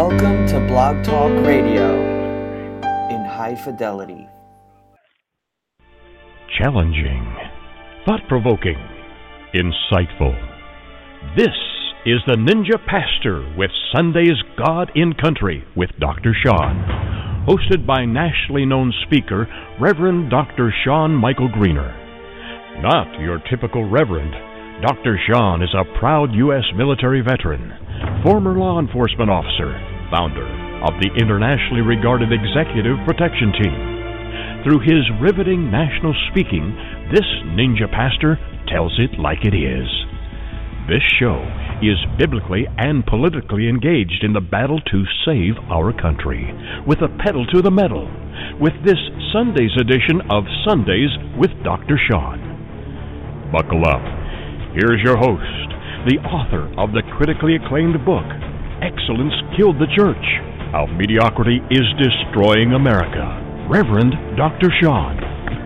Welcome to Blog Talk Radio in high fidelity. Challenging, thought provoking, insightful. This is the Ninja Pastor with Sunday's God in Country with Dr. Shawn, hosted by nationally known speaker Reverend Dr. Shawn Michael Greener. Not your typical Reverend. Dr. Shawn is a proud U.S. military veteran former law enforcement officer, founder of the internationally regarded Executive Protection Team. Through his riveting national speaking, this ninja pastor tells it like it is. This show is biblically and politically engaged in the battle to save our country, with a pedal to the metal, with this Sunday's edition of Sundays with Dr. Shawn. Buckle up. Here's your host, the author of the critically acclaimed book, Excellence Killed the Church How Mediocrity is Destroying America, Reverend Dr. Shawn,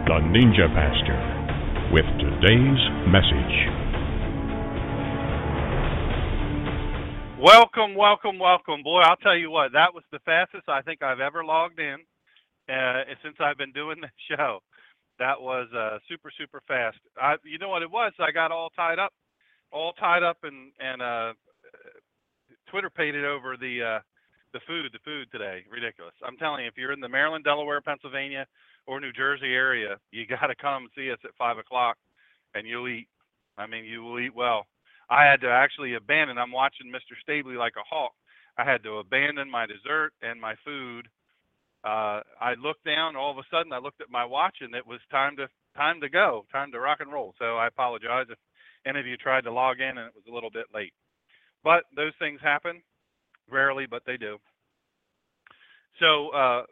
the Ninja Pastor, with today's message. Welcome, welcome, welcome. Boy, I'll tell you what, that was the fastest I think I've ever logged in uh, since I've been doing the show. That was uh, super, super fast. I, you know what it was? I got all tied up all tied up and and uh, Twitter painted over the uh, the food, the food today. Ridiculous. I'm telling you, if you're in the Maryland, Delaware, Pennsylvania, or New Jersey area, you got to come see us at five o'clock, and you'll eat. I mean, you will eat well. I had to actually abandon. I'm watching Mr. Stabley like a hawk. I had to abandon my dessert and my food. Uh, I looked down. All of a sudden, I looked at my watch, and it was time to time to go, time to rock and roll. So I apologize if any of you tried to log in and it was a little bit late. But those things happen rarely, but they do. So uh,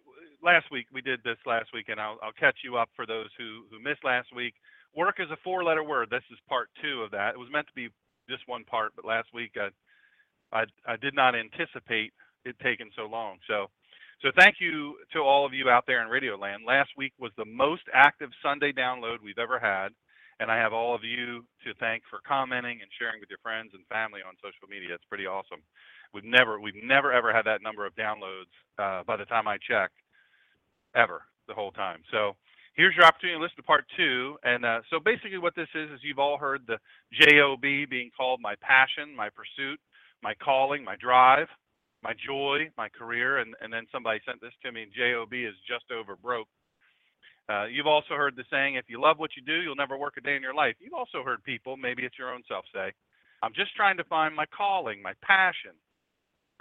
last week we did this last week, and I'll, I'll catch you up for those who who missed last week. Work is a four-letter word. This is part two of that. It was meant to be just one part, but last week I I, I did not anticipate it taking so long. So so thank you to all of you out there in Radio Land. Last week was the most active Sunday download we've ever had. And I have all of you to thank for commenting and sharing with your friends and family on social media. It's pretty awesome. We've never we've never ever had that number of downloads uh, by the time I check, ever the whole time. So here's your opportunity to listen to part two. And uh, so basically, what this is is you've all heard the job being called my passion, my pursuit, my calling, my drive, my joy, my career, and and then somebody sent this to me. Job is just over broke. Uh, you've also heard the saying, if you love what you do, you'll never work a day in your life. You've also heard people, maybe it's your own self, say, I'm just trying to find my calling, my passion,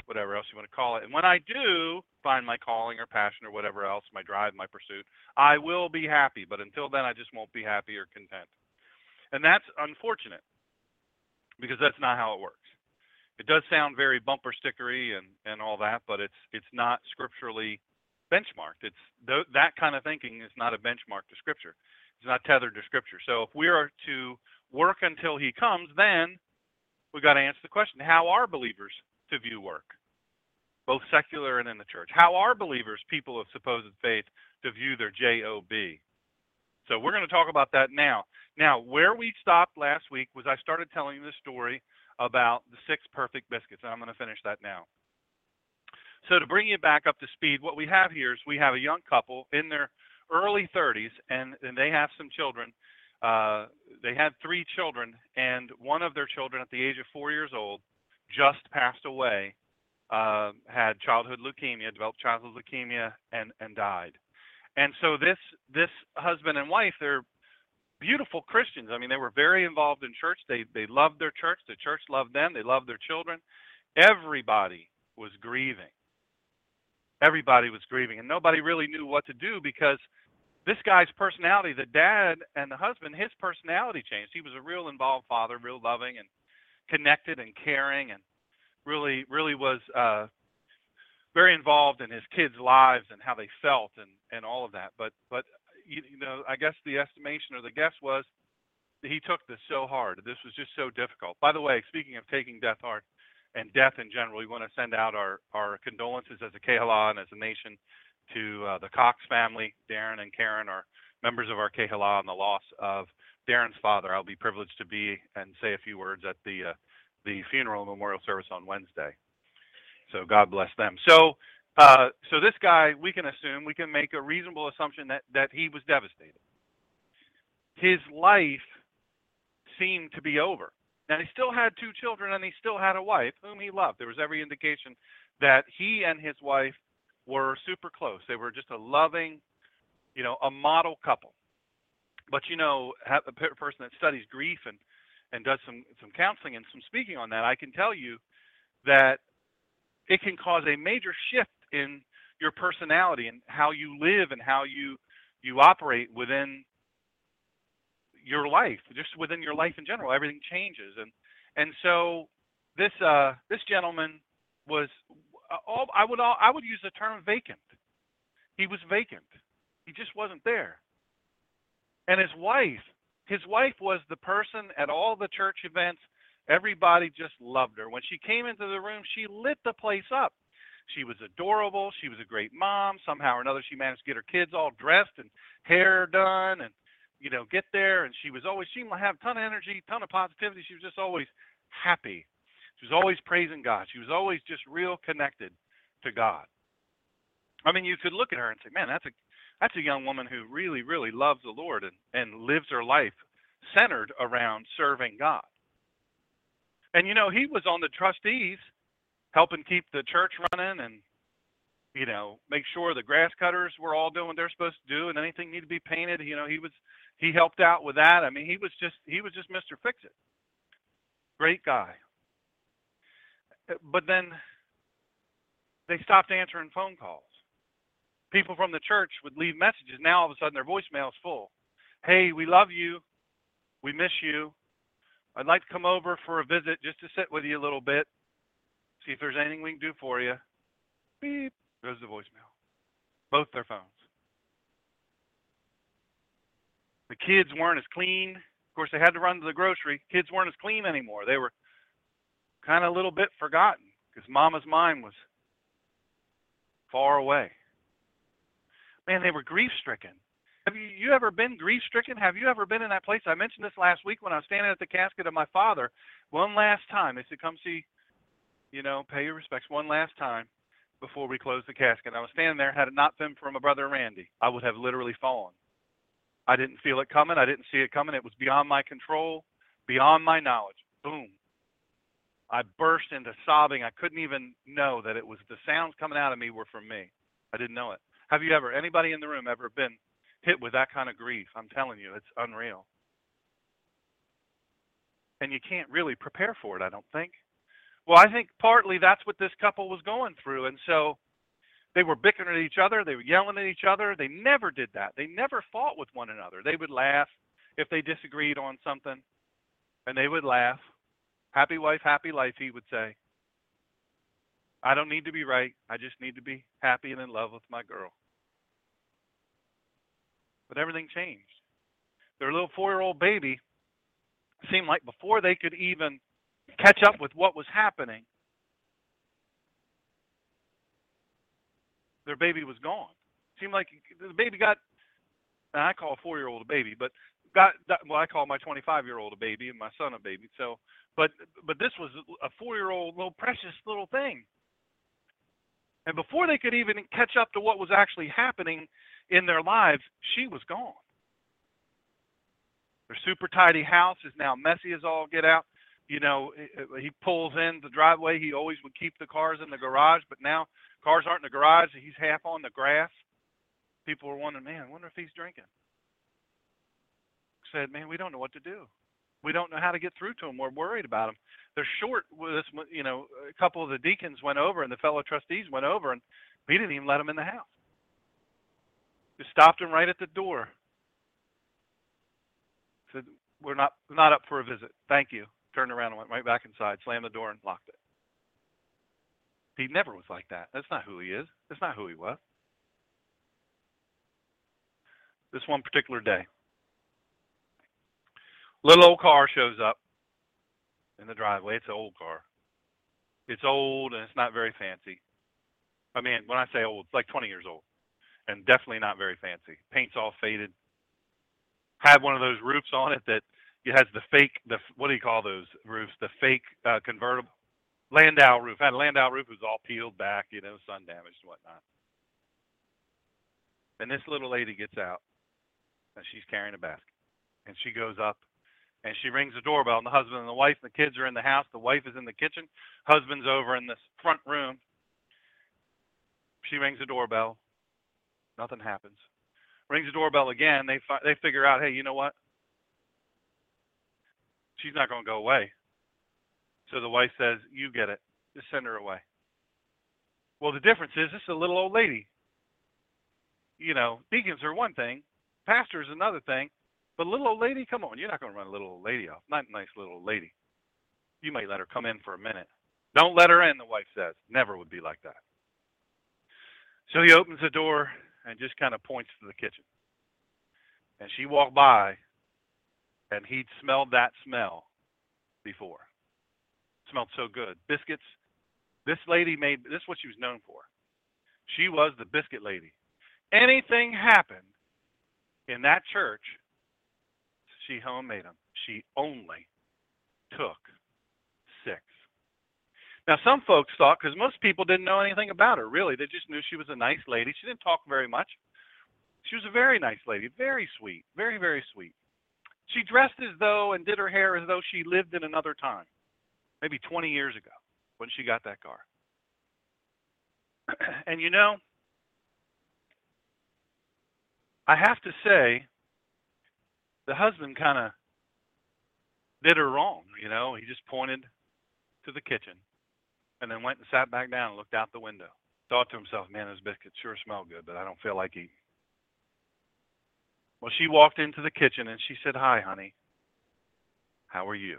whatever else you want to call it. And when I do find my calling or passion or whatever else, my drive, my pursuit, I will be happy. But until then, I just won't be happy or content. And that's unfortunate because that's not how it works. It does sound very bumper stickery and, and all that, but it's it's not scripturally benchmarked. It's th- that kind of thinking is not a benchmark to Scripture. It's not tethered to Scripture. So if we are to work until He comes, then we've got to answer the question: How are believers to view work, both secular and in the church? How are believers, people of supposed faith, to view their job? So we're going to talk about that now. Now, where we stopped last week was I started telling the story about the six perfect biscuits, and I'm going to finish that now. So to bring you back up to speed, what we have here is we have a young couple in their early 30s, and, and they have some children. Uh, they had three children, and one of their children, at the age of four years old, just passed away. Uh, had childhood leukemia, developed childhood leukemia, and and died. And so this this husband and wife, they're beautiful Christians. I mean, they were very involved in church. They they loved their church. The church loved them. They loved their children. Everybody was grieving everybody was grieving and nobody really knew what to do because this guy's personality, the dad and the husband, his personality changed. He was a real involved father, real loving and connected and caring and really really was uh very involved in his kids' lives and how they felt and and all of that. But but you, you know, I guess the estimation or the guess was he took this so hard. This was just so difficult. By the way, speaking of taking death hard, and death in general, we want to send out our, our condolences as a Kehilah and as a nation to uh, the Cox family. Darren and Karen are members of our Kehilah on the loss of Darren's father. I'll be privileged to be and say a few words at the uh, the funeral memorial service on Wednesday. So God bless them. So uh, so this guy, we can assume, we can make a reasonable assumption that that he was devastated. His life seemed to be over. Now he still had two children and he still had a wife whom he loved. There was every indication that he and his wife were super close. They were just a loving, you know, a model couple. But you know, a person that studies grief and and does some some counseling and some speaking on that, I can tell you that it can cause a major shift in your personality and how you live and how you you operate within your life, just within your life in general. Everything changes, and and so this uh, this gentleman was uh, all I would all, I would use the term vacant. He was vacant. He just wasn't there. And his wife, his wife was the person at all the church events. Everybody just loved her. When she came into the room, she lit the place up. She was adorable. She was a great mom. Somehow or another, she managed to get her kids all dressed and hair done and, you know, get there. And she was always, she would have a ton of energy, ton of positivity. She was just always happy. She was always praising God. She was always just real connected to God. I mean, you could look at her and say, man, that's a, that's a young woman who really, really loves the Lord and, and lives her life centered around serving God. And you know, he was on the trustees helping keep the church running and you know make sure the grass cutters were all doing what they're supposed to do and anything needed to be painted you know he was he helped out with that. I mean he was just he was just mr fix it. Great guy. But then they stopped answering phone calls. People from the church would leave messages. Now all of a sudden their voicemail is full. Hey we love you. We miss you. I'd like to come over for a visit just to sit with you a little bit see if there's anything we can do for you. Beep, goes the voicemail. Both their phones. The kids weren't as clean. Of course, they had to run to the grocery. Kids weren't as clean anymore. They were kind of a little bit forgotten because mama's mind was far away. Man, they were grief stricken. Have you, you ever been grief stricken? Have you ever been in that place? I mentioned this last week when I was standing at the casket of my father. One last time, they said, "Come see you know, pay your respects one last time before we close the casket. I was standing there, had it not been for my brother Randy, I would have literally fallen. I didn't feel it coming. I didn't see it coming. It was beyond my control, beyond my knowledge. Boom. I burst into sobbing. I couldn't even know that it was the sounds coming out of me were from me. I didn't know it. Have you ever, anybody in the room, ever been hit with that kind of grief? I'm telling you, it's unreal. And you can't really prepare for it, I don't think. Well, I think partly that's what this couple was going through. And so they were bickering at each other, they were yelling at each other. They never did that. They never fought with one another. They would laugh if they disagreed on something, and they would laugh. Happy wife, happy life, he would say. I don't need to be right. I just need to be happy and in love with my girl. But everything changed. Their little four year old baby seemed like before they could even catch up with what was happening, their baby was gone. Seemed like the baby got, I call a four year old a baby, but got, well, I call my 25 year old a baby and my son a baby. So, but, but this was a four year old little precious little thing. And before they could even catch up to what was actually happening in their lives, she was gone. Their super tidy house is now messy as all get out you know, eh, eh, he pulls in the driveway. He always would keep the cars in the garage, but now cars aren't in the garage. He's half on the grass. People were wondering, man, I wonder if he's drinking. Said, man, we don't know what to do. We don't know how to get through to him. We're worried about him. They're short this, you know, a couple of the deacons went over and the fellow trustees went over and he didn't even let him in the house. Just stopped him right at the door. Said, we're not, not up for a visit. Thank you turned around and went right back inside, slammed the door, and locked it. He never was like that. That's not who he is. That's not who he was. This one particular day, little old car shows up in the driveway. It's an old car. It's old and it's not very fancy. I mean, when I say old, it's like 20 years old, and definitely not very fancy. Paint's all faded. Had one of those roofs on it that it has the fake the what do you call those roofs? The fake uh, convertible. Landau roof. Had a Landau roof It was all peeled back, you know, sun damaged and whatnot. And this little lady gets out, and she's carrying a basket, and she goes up, and she rings the doorbell. And the husband and the wife and the kids are in the house. The wife is in the kitchen. Husband's over in this front room. She rings the doorbell. Nothing happens. Rings the doorbell again. They fi- they figure out, hey, you know what? She's not going to go away. So the wife says, You get it. Just send her away. Well, the difference is this is a little old lady. You know, deacons are one thing, pastors another thing, but little old lady, come on, you're not going to run a little old lady off. Not a nice little old lady. You might let her come in for a minute. Don't let her in, the wife says. Never would be like that. So he opens the door and just kind of points to the kitchen. And she walked by, and he'd smelled that smell before smelled so good. Biscuits. This lady made this is what she was known for. She was the biscuit lady. Anything happened in that church, she homemade them. She only took six. Now, some folks thought, because most people didn't know anything about her, really, they just knew she was a nice lady. She didn't talk very much. She was a very nice lady, very sweet, very, very sweet. She dressed as though and did her hair as though she lived in another time maybe 20 years ago when she got that car. and you know, I have to say, the husband kind of did her wrong. You know, he just pointed to the kitchen and then went and sat back down and looked out the window. Thought to himself, man, those biscuits sure smell good, but I don't feel like eating. Well, she walked into the kitchen and she said, Hi, honey. How are you?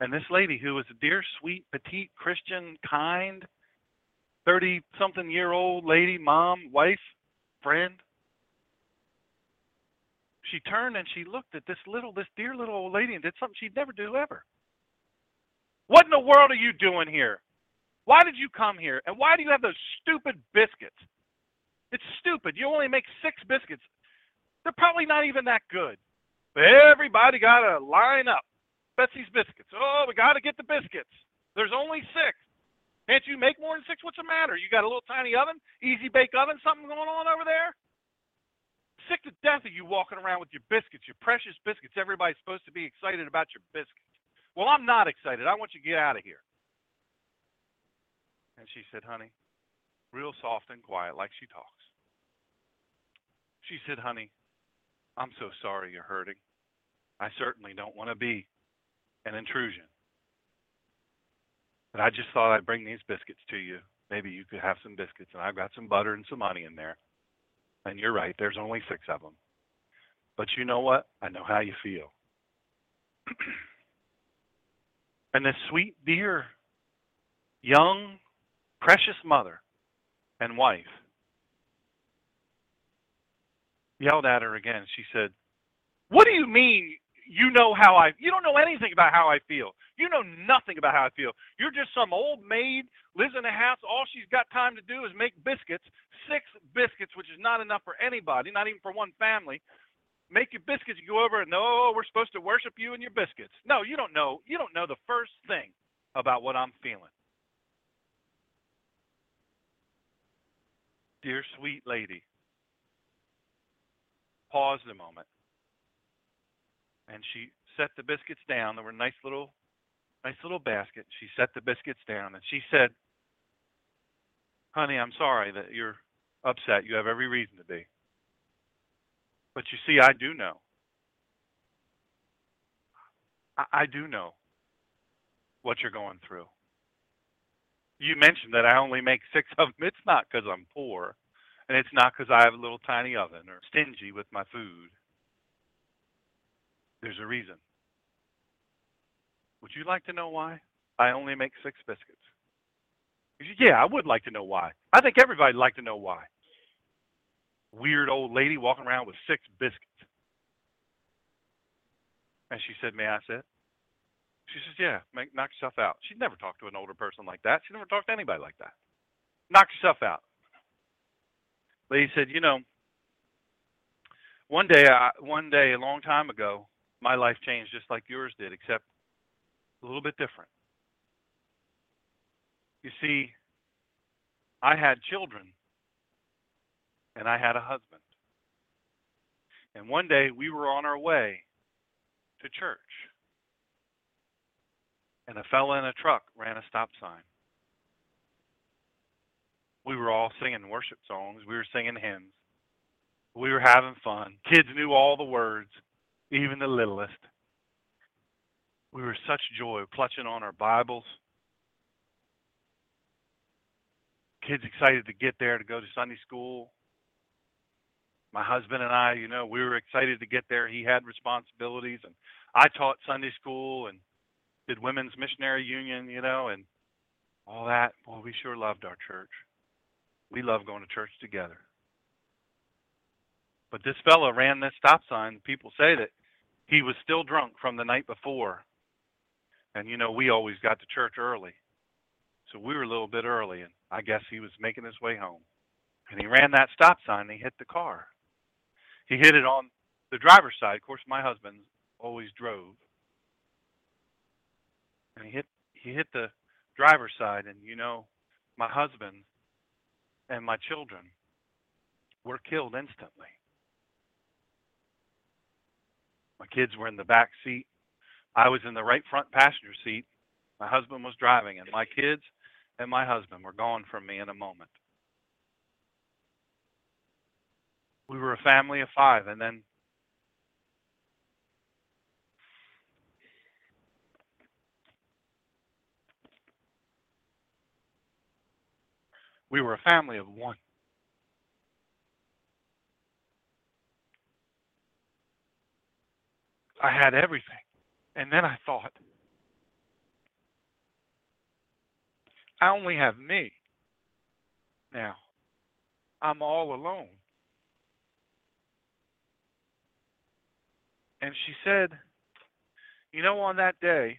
And this lady, who was a dear, sweet, petite, Christian, kind, 30 something year old lady, mom, wife, friend, she turned and she looked at this little, this dear little old lady and did something she'd never do ever. What in the world are you doing here? Why did you come here? And why do you have those stupid biscuits? It's stupid. You only make six biscuits. They're probably not even that good. Everybody got to line up. Betsy's biscuits. Oh, we got to get the biscuits. There's only six. Can't you make more than six? What's the matter? You got a little tiny oven, easy bake oven, something going on over there? Sick to death of you walking around with your biscuits, your precious biscuits. Everybody's supposed to be excited about your biscuits. Well, I'm not excited. I want you to get out of here. And she said, honey, real soft and quiet, like she talks. She said, honey, I'm so sorry you're hurting. I certainly don't want to be an intrusion. But I just thought I'd bring these biscuits to you. Maybe you could have some biscuits, and I've got some butter and some honey in there. And you're right, there's only six of them. But you know what? I know how you feel. and this sweet, dear, young, precious mother and wife yelled at her again. She said, What do you mean you know how I you don't know anything about how I feel. You know nothing about how I feel. You're just some old maid lives in a house. All she's got time to do is make biscuits, six biscuits, which is not enough for anybody, not even for one family. Make your biscuits. You go over and oh, we're supposed to worship you and your biscuits. No, you don't know. You don't know the first thing about what I'm feeling. Dear sweet lady, pause a moment and she set the biscuits down. There were nice little, nice little basket. She set the biscuits down, and she said, "Honey, I'm sorry that you're upset. You have every reason to be. But you see, I do know. I, I do know what you're going through. You mentioned that I only make six of them. It's not because I'm poor, and it's not because I have a little tiny oven or stingy with my food." There's a reason. Would you like to know why I only make six biscuits? Yeah, I would like to know why. I think everybody'd like to know why. Weird old lady walking around with six biscuits. And she said, May I sit? She says, Yeah, make, knock yourself out. She'd never talked to an older person like that. She never talked to anybody like that. Knock yourself out. Lady said, You know, one day, I, one day, a long time ago, my life changed just like yours did, except a little bit different. You see, I had children and I had a husband. And one day we were on our way to church. And a fella in a truck ran a stop sign. We were all singing worship songs. We were singing hymns. We were having fun. Kids knew all the words, even the littlest. We were such joy, clutching on our Bibles. Kids excited to get there to go to Sunday school. My husband and I, you know, we were excited to get there. He had responsibilities, and I taught Sunday school and did Women's Missionary Union, you know, and all that. Boy, we sure loved our church. We love going to church together. But this fellow ran this stop sign. People say that he was still drunk from the night before. And you know, we always got to church early. So we were a little bit early and I guess he was making his way home. And he ran that stop sign and he hit the car. He hit it on the driver's side. Of course my husband always drove. And he hit he hit the driver's side and you know, my husband and my children were killed instantly. My kids were in the back seat. I was in the right front passenger seat. My husband was driving, and my kids and my husband were gone from me in a moment. We were a family of five, and then we were a family of one. I had everything. And then I thought, I only have me. Now, I'm all alone. And she said, You know, on that day,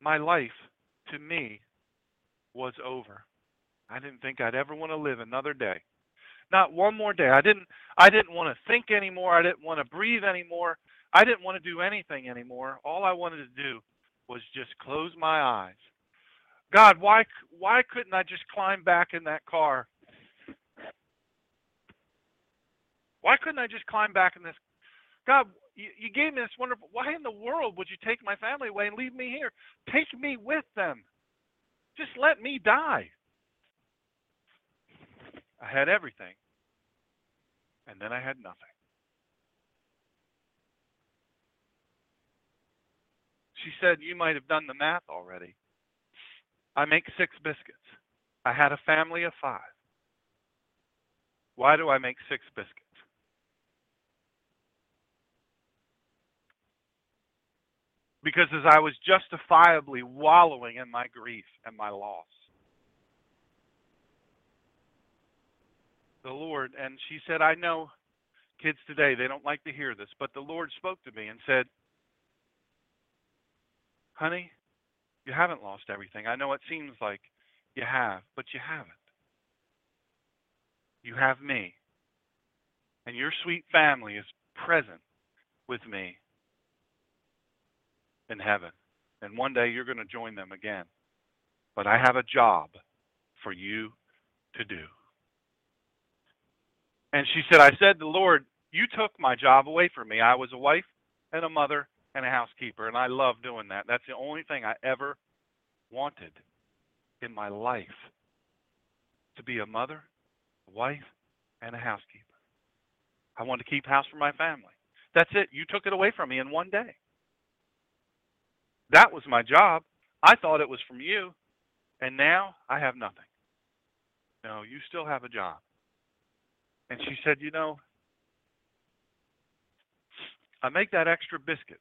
my life to me was over. I didn't think I'd ever want to live another day. Not one more day. I didn't I didn't want to think anymore. I didn't want to breathe anymore. I didn't want to do anything anymore. All I wanted to do was just close my eyes. God, why why couldn't I just climb back in that car? Why couldn't I just climb back in this? God, you, you gave me this wonderful. Why in the world would you take my family away and leave me here? Take me with them. Just let me die. I had everything, and then I had nothing. She said, You might have done the math already. I make six biscuits. I had a family of five. Why do I make six biscuits? Because as I was justifiably wallowing in my grief and my loss, the Lord, and she said, I know kids today, they don't like to hear this, but the Lord spoke to me and said, Honey, you haven't lost everything. I know it seems like you have, but you haven't. You have me. And your sweet family is present with me in heaven. And one day you're going to join them again. But I have a job for you to do. And she said, I said, the Lord, you took my job away from me. I was a wife and a mother and a housekeeper, and I love doing that. That's the only thing I ever wanted in my life to be a mother, a wife, and a housekeeper. I wanted to keep house for my family. That's it. You took it away from me in one day. That was my job. I thought it was from you, and now I have nothing. No, you still have a job. And she said, You know, I make that extra biscuit.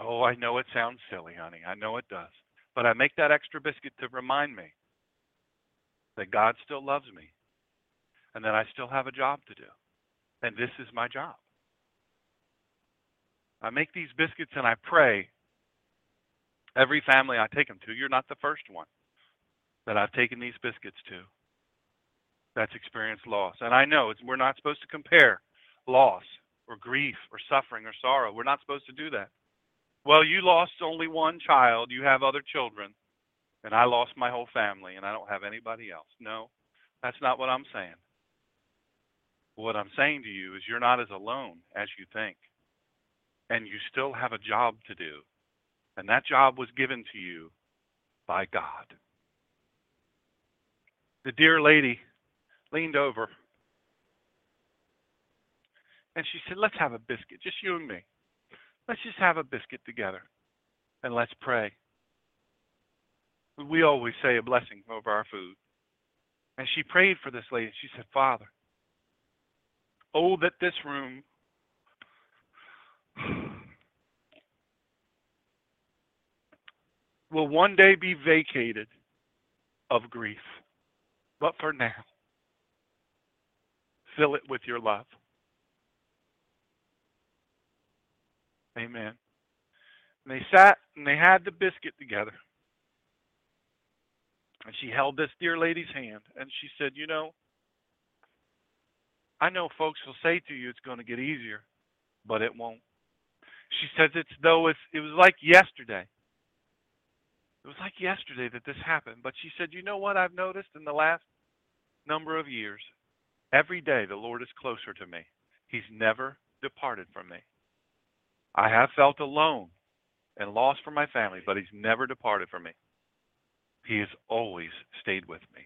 Oh, I know it sounds silly, honey. I know it does. But I make that extra biscuit to remind me that God still loves me and that I still have a job to do. And this is my job. I make these biscuits and I pray every family I take them to. You're not the first one that I've taken these biscuits to that's experienced loss. And I know we're not supposed to compare loss or grief or suffering or sorrow. We're not supposed to do that. Well, you lost only one child, you have other children, and I lost my whole family and I don't have anybody else. No, that's not what I'm saying. What I'm saying to you is you're not as alone as you think. And you still have a job to do. And that job was given to you by God. The dear lady leaned over and she said, Let's have a biscuit, just you and me. Let's just have a biscuit together and let's pray. We always say a blessing over our food. And she prayed for this lady. She said, Father, oh, that this room will one day be vacated of grief. But for now, fill it with your love. Amen. And they sat and they had the biscuit together. And she held this dear lady's hand and she said, You know, I know folks will say to you it's going to get easier, but it won't. She says it's though it's, it was like yesterday. It was like yesterday that this happened. But she said, You know what I've noticed in the last number of years? Every day the Lord is closer to me. He's never departed from me. I have felt alone and lost for my family, but He's never departed from me. He has always stayed with me.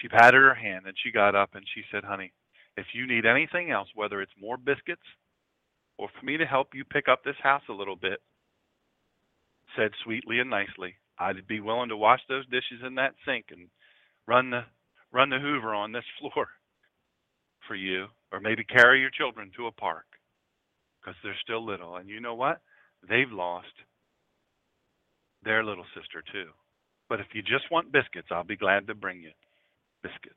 She patted her hand and she got up and she said, Honey, if you need anything else, whether it's more biscuits or for me to help you pick up this house a little bit, said sweetly and nicely, I'd be willing to wash those dishes in that sink and run the run the hoover on this floor for you or maybe carry your children to a park because they're still little. And you know what? They've lost their little sister too. But if you just want biscuits i'll be glad to bring you biscuits.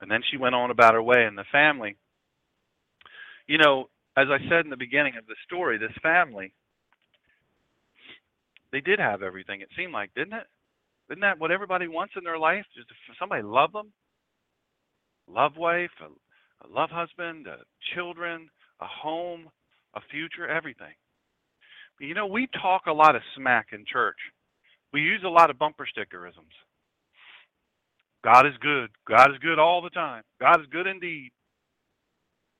And then she went on about her way, and the family, you know, as I said in the beginning of the story, this family, they did have everything, it seemed like, didn't it? Isn't that what everybody wants in their life? Just somebody love them, love wife, a, a love husband, a children, a home, a future, everything. But you know, we talk a lot of smack in church. We use a lot of bumper stickerisms. God is good. God is good all the time. God is good indeed.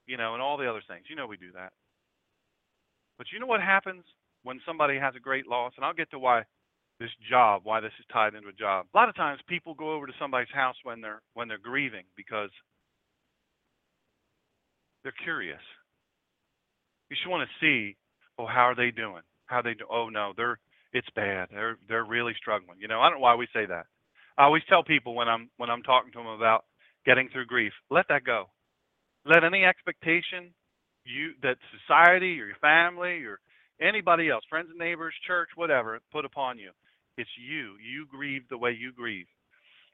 You know, and all the other things. You know we do that. But you know what happens when somebody has a great loss? And I'll get to why this job, why this is tied into a job. A lot of times people go over to somebody's house when they're when they're grieving because they're curious. You should want to see, oh, how are they doing? How they do? Oh no, they're it's bad. They're they're really struggling. You know, I don't know why we say that. I always tell people when I'm when I'm talking to them about getting through grief, let that go. Let any expectation you that society or your family or anybody else, friends and neighbors, church, whatever, put upon you. It's you. You grieve the way you grieve.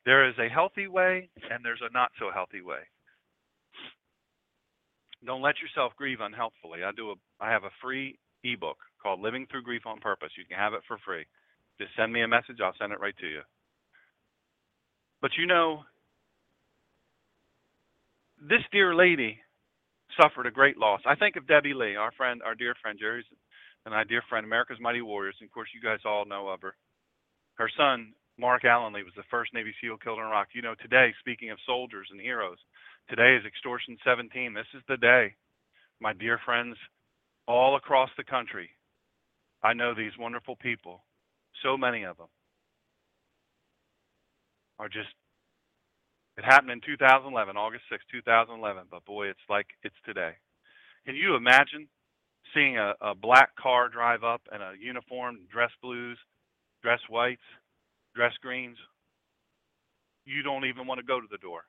There is a healthy way and there's a not so healthy way. Don't let yourself grieve unhealthfully. I do a I have a free ebook called Living Through Grief on Purpose. You can have it for free. Just send me a message, I'll send it right to you. But you know, this dear lady suffered a great loss. I think of Debbie Lee, our friend, our dear friend Jerry's, and our dear friend, America's Mighty Warriors. And of course, you guys all know of her. Her son, Marc Alan Lee, was the first Navy SEAL killed in Iraq. You know, today, speaking of soldiers and heroes, today is Extortion 17. This is the day, my dear friends, all across the country. I know these wonderful people, so many of them are just it happened in 2011, August 6, 2011, but boy, it's like it's today. Can you imagine seeing a, a black car drive up and a uniform, dress blues, dress whites, dress greens? You don't even want to go to the door.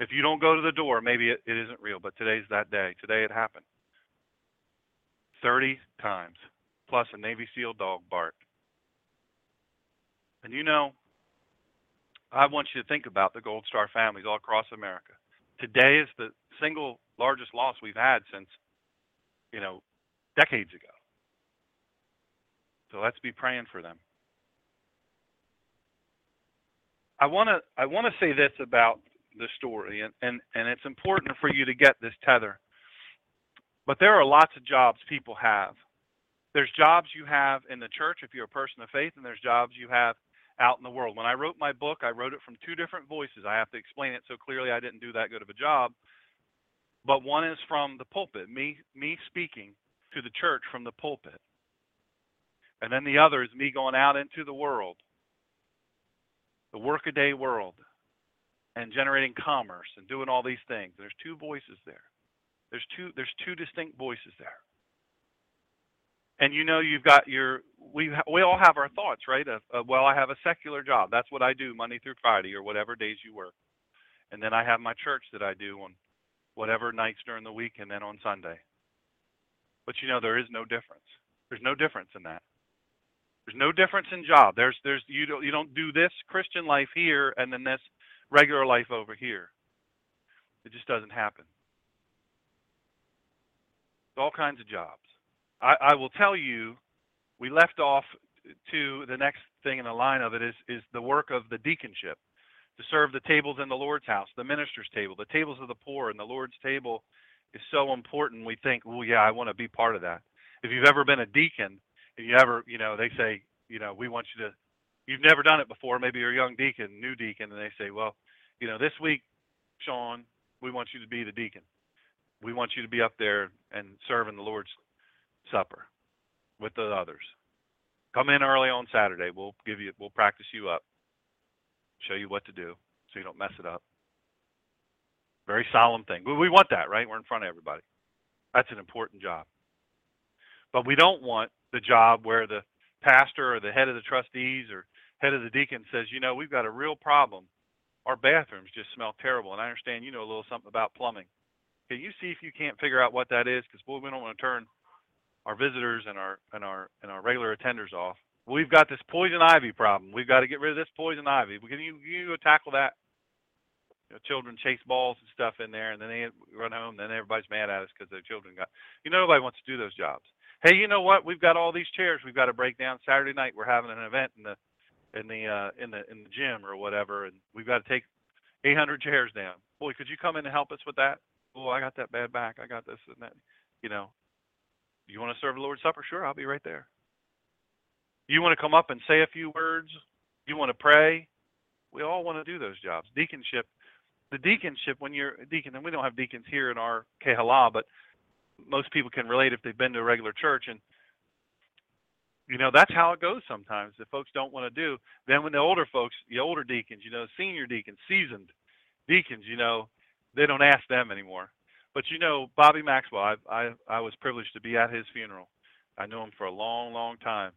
If you don't go to the door, maybe it, it isn't real, but today's that day. Today it happened. 30 times, plus a Navy SEAL dog barked. And you know, I want you to think about the Gold Star families all across America. Today is the single largest loss we've had since, you know, decades ago. So let's be praying for them. I want to I want to say this about the story, and, and, and it's important for you to get this tether. But there are lots of jobs people have. There's jobs you have in the church if you're a person of faith, and there's jobs you have out in the world. When I wrote my book, I wrote it from two different voices. I have to explain it so clearly I didn't do that good of a job. But one is from the pulpit, me me speaking to the church from the pulpit. And then the other is me going out into the world, the workaday world, and generating commerce and doing all these things. There's two voices there. There's two there's two distinct voices there and you know you've got your we ha- we all have our thoughts right? Of, of, well i have a secular job. That's what i do monday through friday or whatever days you work. And then i have my church that i do on whatever nights during the week and then on sunday. But you know there is no difference. There's no difference in that. There's no difference in job. There's there's you don't you don't do this christian life here and then this regular life over here. It just doesn't happen. It's all kinds of jobs I, I will tell you, we left off to the next thing in the line of it is is the work of the deaconship to serve the tables in the Lord's house, the minister's table, the tables of the poor, and the Lord's table is so important. We think, oh yeah, I want to be part of that. If you've ever been a deacon, and you ever, you know, they say, you know, we want you to. You've never done it before. Maybe you're a young deacon, new deacon, and they say, well, you know, this week, Shawn, we want you to be the deacon. We want you to be up there and serving the Lord's supper with the others. Come in early on Saturday. We'll give you we'll practice you up. Show you what to do so you don't mess it up. Very solemn thing. We want that, right? We're in front of everybody. That's an important job. But we don't want the job where the pastor or the head of the trustees or head of the deacon says, you know, we've got a real problem. Our bathrooms just smell terrible. And I understand you know a little something about plumbing. Can you see if you can't figure out what that is? Because boy, we don't want to turn our visitors and our and our and our regular attenders off. We've got this poison ivy problem. We've got to get rid of this poison ivy. Can you you tackle that? You know, children chase balls and stuff in there, and then they run home. And then everybody's mad at us because their children got. You know, nobody wants to do those jobs. Hey, you know what? We've got all these chairs. We've got to break down. Saturday night, we're having an event in the in the uh, in the in the gym or whatever, and we've got to take 800 chairs down. Boy, could you come in and help us with that? Oh, I got that bad back. I got this and that. You know, you want to serve the Lord's Supper? Sure, I'll be right there. You want to come up and say a few words? You want to pray? We all want to do those jobs. Deaconship, the deaconship, when you're a deacon, and we don't have deacons here in our Kehilah, but most people can relate if they've been to a regular church. And, you know, that's how it goes sometimes. The folks don't want to do, then when the older folks, the older deacons, you know, senior deacons, seasoned deacons, you know, they don't ask them anymore. But you know, Bobby Maxwell, I, I I was privileged to be at his funeral. I knew him for a long, long time.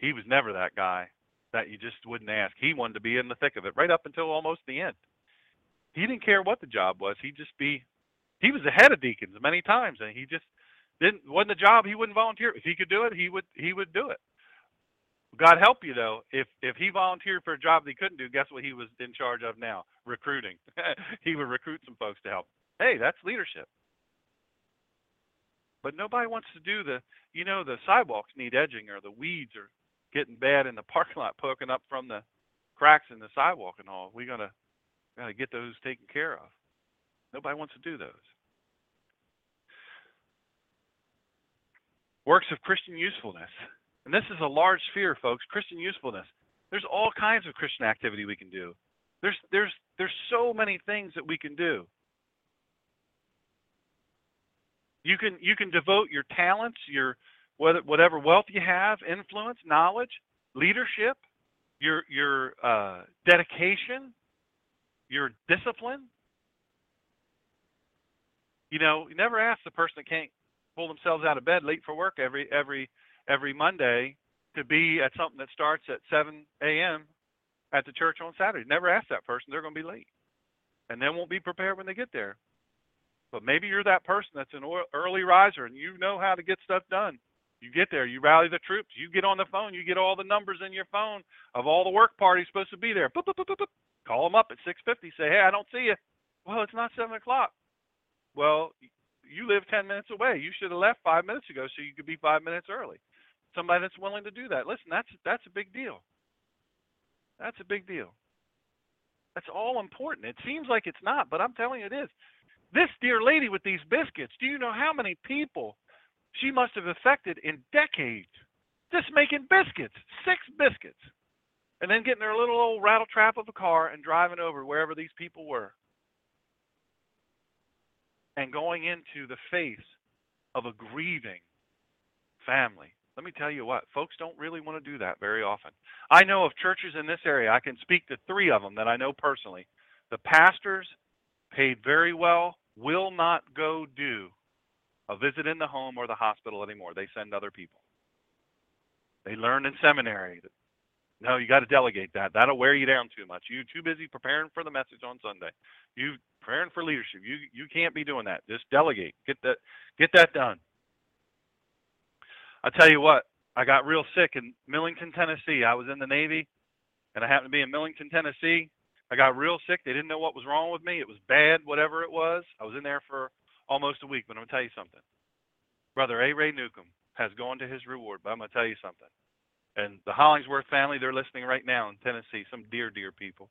He was never that guy that you just wouldn't ask. He wanted to be in the thick of it right up until almost the end. He didn't care what the job was. He'd just be. He was the head of deacons many times, and he just didn't wasn't the job. He wouldn't volunteer. If he could do it, he would he would do it. God help you though. If if he volunteered for a job that he couldn't do, guess what he was in charge of now? Recruiting. he would recruit some folks to help. Hey, that's leadership. But nobody wants to do the, you know, the sidewalks need edging or the weeds are getting bad in the parking lot poking up from the cracks in the sidewalk and all. We gotta gotta get those taken care of. Nobody wants to do those. Works of Christian usefulness. And this is a large sphere, folks. Christian usefulness. There's all kinds of Christian activity we can do. There's there's there's so many things that we can do. You can you can devote your talents, your whatever wealth you have, influence, knowledge, leadership, your your uh, dedication, your discipline. You know, you never ask the person that can't pull themselves out of bed late for work every every every Monday to be at something that starts at 7 a.m. at the church on Saturday. Never ask that person; they're going to be late, and they won't be prepared when they get there. But maybe you're that person that's an early riser and you know how to get stuff done. You get there, you rally the troops, you get on the phone, you get all the numbers in your phone of all the work parties supposed to be there. Boop, boop, boop, Call them up at 6:50. Say, hey, I don't see you. Well, it's not seven o'clock. Well, you live 10 minutes away. You should have left five minutes ago so you could be five minutes early. Somebody that's willing to do that. Listen, that's that's a big deal. That's a big deal. That's all important. It seems like it's not, but I'm telling you it is. This dear lady with these biscuits, do you know how many people she must have affected in decades just making biscuits, six biscuits, and then getting her little old rattle trap of a car and driving over wherever these people were and going into the face of a grieving family. Let me tell you what, folks don't really want to do that very often. I know of churches in this area, I can speak to three of them that I know personally. The pastors, paid very well, will not go do a visit in the home or the hospital anymore. They send other people. They learned in seminary that no, you got to delegate that. That'll wear you down too much. You're too busy preparing for the message on Sunday. You preparing for leadership. You you can't be doing that. Just delegate. Get that get that done. I tell you what, I got real sick in Millington, Tennessee. I was in the Navy, and I happened to be in Millington, Tennessee. I got real sick. They didn't know what was wrong with me. It was bad, whatever it was. I was in there for almost a week. But I'm gonna tell you something. Brother A. Ray Newcomb has gone to his reward. But I'm gonna tell you something. And the Hollingsworth family, they're listening right now in Tennessee. Some dear, dear people.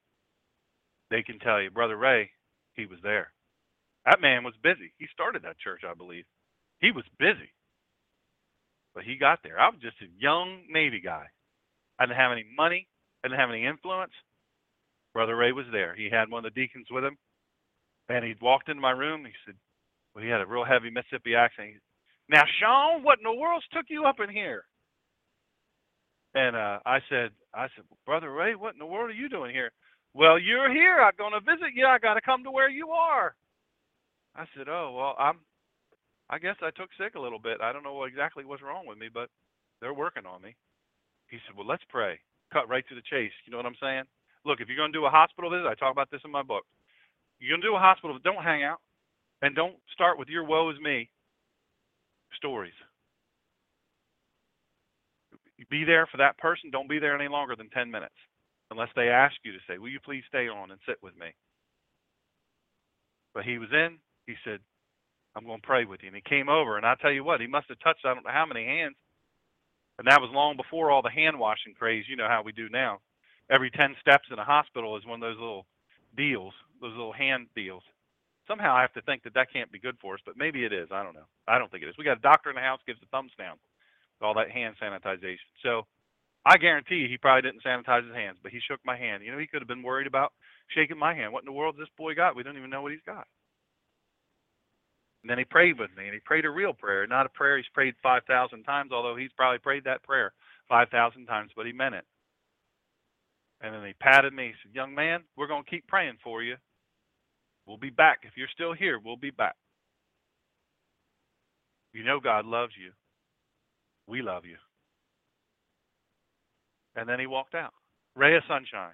They can tell you, Brother Ray, he was there. That man was busy. He started that church, I believe. He was busy. But he got there. I was just a young Navy guy. I didn't have any money. I didn't have any influence. Brother Ray was there. He had one of the deacons with him. And he walked into my room. He said, well, he had a real heavy Mississippi accent. He, said, now, Shawn, what in the world's took you up in here? And uh, I said, I said, Brother Ray, what in the world are you doing here? Well, you're here. I'm going to visit you. I got to come to where you are. I said, Oh, well, I'm. I guess I took sick a little bit. I don't know exactly what's wrong with me, but they're working on me. He said, Well, let's pray. Cut right to the chase. You know what I'm saying? Look, if you're going to do a hospital visit, I talk about this in my book. You're going to do a hospital, don't hang out, and don't start with your woe is me stories be there for that person. Don't be there any longer than 10 minutes unless they ask you to say, Will you please stay on and sit with me? But he was in, he said, I'm going to pray with you. And he came over, and I tell you what, he must have touched I don't know how many hands. And that was long before all the hand washing craze, you know how we do now. Every 10 steps in a hospital is one of those little deals, those little hand deals. Somehow I have to think that that can't be good for us, but maybe it is. I don't know. I don't think it is. We got a doctor in the house gives the thumbs down with all that hand sanitization. So I guarantee he probably didn't sanitize his hands, but he shook my hand. You know, he could have been worried about shaking my hand. What in the world this boy got? We don't even know what he's got. And then he prayed with me, and he prayed a real prayer, not a prayer he's prayed 5,000 times, although he's probably prayed that prayer 5,000 times, but he meant it. And then he patted me. Said, Young man, we're going to keep praying for you. We'll be back. If you're still here, we'll be back. You know God loves you. We love you. And then he walked out. Ray of Sunshine.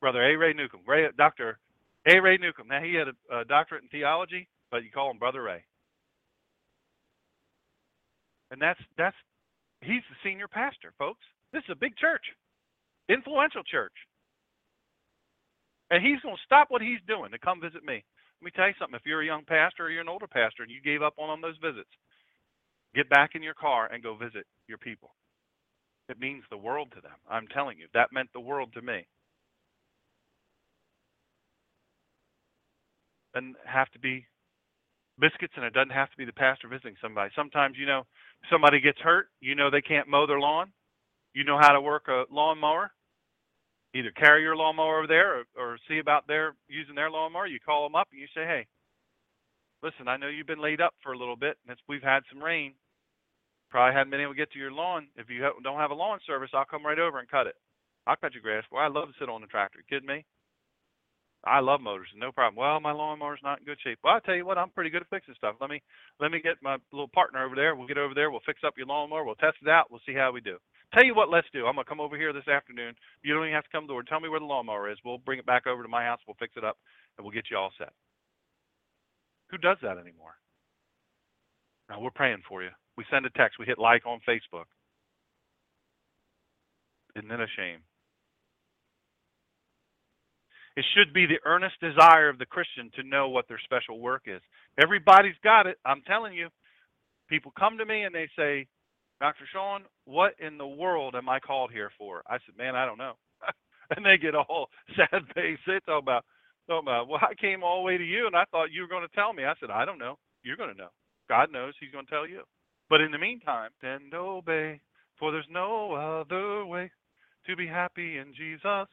Brother A. Ray Newcomb. Ray, Dr. A. Ray Newcomb. Now, he had a, a doctorate in theology, but you call him Brother Ray. And that's, that's, he's the senior pastor, folks. This is a big church, influential church. And he's going to stop what he's doing to come visit me. Let me tell you something. If you're a young pastor or you're an older pastor and you gave up on those visits, Get back in your car and go visit your people. It means the world to them. I'm telling you, that meant the world to me. Doesn't have to be biscuits, and it doesn't have to be the pastor visiting somebody. Sometimes, you know, somebody gets hurt, you know they can't mow their lawn. You know how to work a lawnmower. Either carry your lawnmower over there or, or see about their using their lawnmower. You call them up and you say, hey, listen, I know you've been laid up for a little bit, and we've had some rain. Probably haven't been able to get to your lawn. If you don't have a lawn service, I'll come right over and cut it. I'll cut your grass. Boy, I love to sit on the tractor. You kidding me? I love motors, no problem. Well, my lawnmower's not in good shape. Well, I tell you what, I'm pretty good at fixing stuff. Let me let me get my little partner over there. We'll get over there. We'll fix up your lawnmower. We'll test it out. We'll see how we do. Tell you what, let's do. I'm gonna come over here this afternoon. You don't even have to come to the door. Tell me where the lawnmower is. We'll bring it back over to my house. We'll fix it up, and we'll get you all set. Who does that anymore? Now we're praying for you. We send a text. We hit like on Facebook. Isn't it a shame? It should be the earnest desire of the Christian to know what their special work is. Everybody's got it. I'm telling you. People come to me and they say, Dr. Shawn, what in the world am I called here for? I said, man, I don't know. and they get all sad faced. They talk about, talk about, well, I came all the way to you, and I thought you were going to tell me. I said, I don't know. You're going to know. God knows. He's going to tell you. But in the meantime, and obey, for there's no other way to be happy in Jesus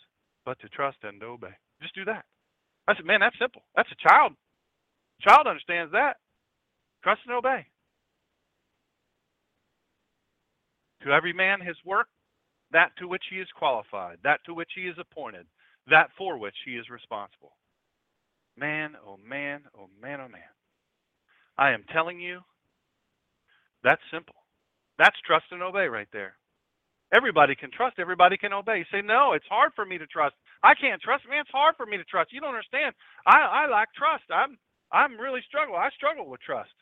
but to trust and obey. Just do that. I said, man, that's simple. That's a child. Child understands that. Trust and obey. To every man his work, that to which he is qualified, that to which he is appointed, that for which he is responsible. Man, oh man, oh man, oh man. I am telling you, that's simple. That's trust and obey right there. Everybody can trust, everybody can obey. You say, no, it's hard for me to trust. I can't trust. Man, it's hard for me to trust. You don't understand. I, I lack trust. I'm I'm really struggle. I struggle with trust.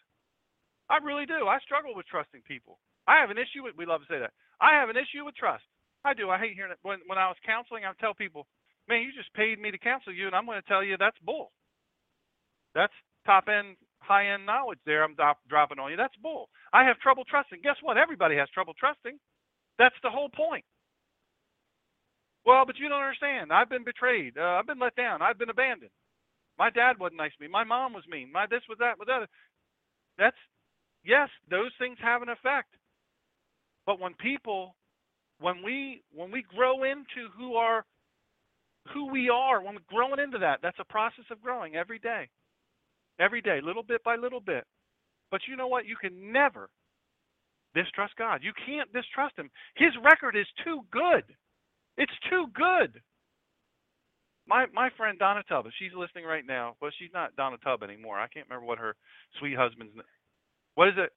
I really do. I struggle with trusting people. I have an issue with we love to say that. I have an issue with trust. I do. I hate hearing it. When when I was counseling, I tell people, Man, you just paid me to counsel you and I'm gonna tell you that's bull. That's top end high end knowledge there I'm dropping on you. That's bull. I have trouble trusting. Guess what? Everybody has trouble trusting. That's the whole point. Well, but you don't understand. I've been betrayed. Uh, I've been let down. I've been abandoned. My dad wasn't nice to me. My mom was mean. My this was that was that. That's yes, those things have an effect. But when people when we when we grow into who are who we are, when we're growing into that, that's a process of growing every day. Every day, little bit by little bit. But you know what? You can never distrust God. You can't distrust him. His record is too good. It's too good. My my friend Donna Tubb, she's listening right now. Well, she's not Donna Tubb anymore. I can't remember what her sweet husband's name. What is it?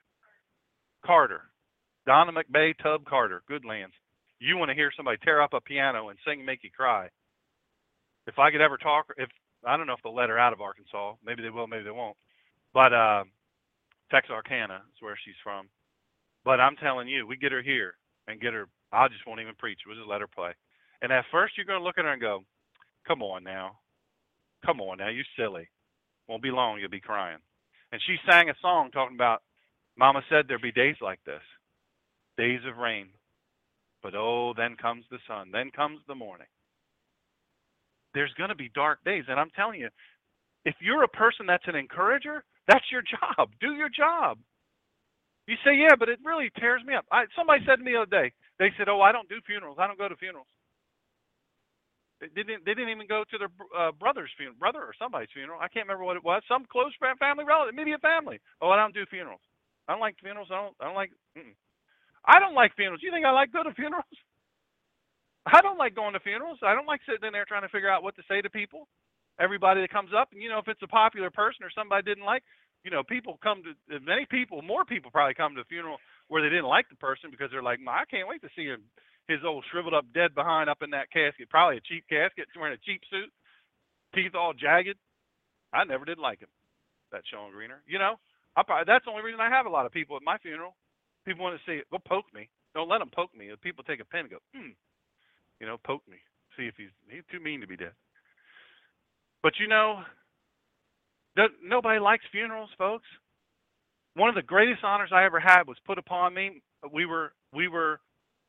Carter. Donna McBay Tubb Carter. Good lands. You want to hear somebody tear up a piano and sing make you cry. If I could ever talk if I don't know if they'll let her out of Arkansas. Maybe they will, maybe they won't. But uh Texarkana is where she's from. But I'm telling you, we get her here and get her. I just won't even preach. We'll just let her play. And at first, you're going to look at her and go, "Come on now, come on now, you silly." Won't be long, you'll be crying. And she sang a song talking about, Mama said there'd be days like this, days of rain. But oh, then comes the sun, then comes the morning. There's going to be dark days. And I'm telling you, if you're a person that's an encourager, that's your job. Do your job. You say, yeah, but it really tears me up. I, somebody said to me the other day, they said, oh, I don't do funerals. I don't go to funerals. They didn't. They didn't even go to their uh, brother's funeral, brother or somebody's funeral. I can't remember what it was. Some close family relative, maybe a family. Oh, I don't do funerals. I don't like funerals. I don't. I don't like. Mm-mm. I don't like funerals. You think I like going to funerals? I don't like going to funerals. I don't like sitting in there trying to figure out what to say to people. Everybody that comes up, and you know, if it's a popular person or somebody didn't like, you know, people come to many people, more people probably come to a funeral where they didn't like the person because they're like, I can't wait to see him, his old shriveled up dead behind up in that casket, probably a cheap casket, wearing a cheap suit, teeth all jagged. I never did like him, that Shawn Greener. You know, I probably, that's the only reason I have a lot of people at my funeral. People want to see it. Go poke me. Don't let them poke me. People take a pen and go, hmm, you know, poke me. See if he's he's too mean to be dead. But you know, Nobody likes funerals, folks. One of the greatest honors I ever had was put upon me. We were we were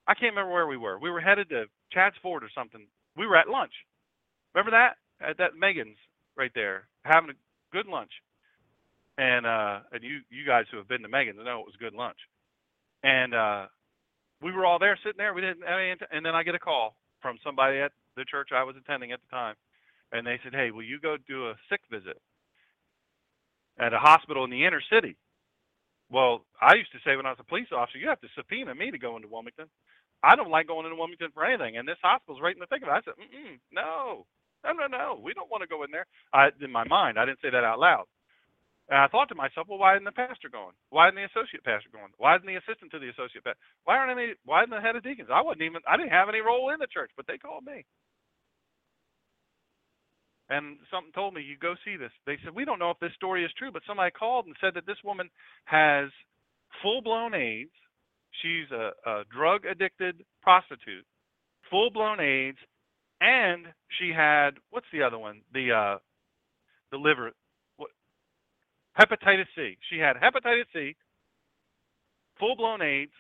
I can't remember where we were. We were headed to Chadds Ford or something. We were at lunch. Remember that? At that Megan's right there, having a good lunch. And uh and you you guys who have been to Megan's know it was good lunch. And uh we were all there sitting there. We didn't and then I get a call from somebody at the church I was attending at the time. And they said, "Hey, will you go do a sick visit?" At a hospital in the inner city. Well, I used to say when I was a police officer, you have to subpoena me to go into Wilmington. I don't like going into Wilmington for anything, and this hospital's right in the thick of it. I said, Mm-mm, no, no, no, no, we don't want to go in there. I, in my mind, I didn't say that out loud. And I thought to myself, well, why isn't the pastor going? Why isn't the associate pastor going? Why isn't the assistant to the associate pastor? Why aren't any? Why isn't the head of deacons? I wasn't even. I didn't have any role in the church, but they called me and something told me you go see this. They said we don't know if this story is true, but somebody called and said that this woman has full-blown AIDS. She's a, a drug-addicted prostitute, full-blown AIDS, and she had what's the other one? The uh, the liver, what? Hepatitis C. She had hepatitis C, full-blown AIDS,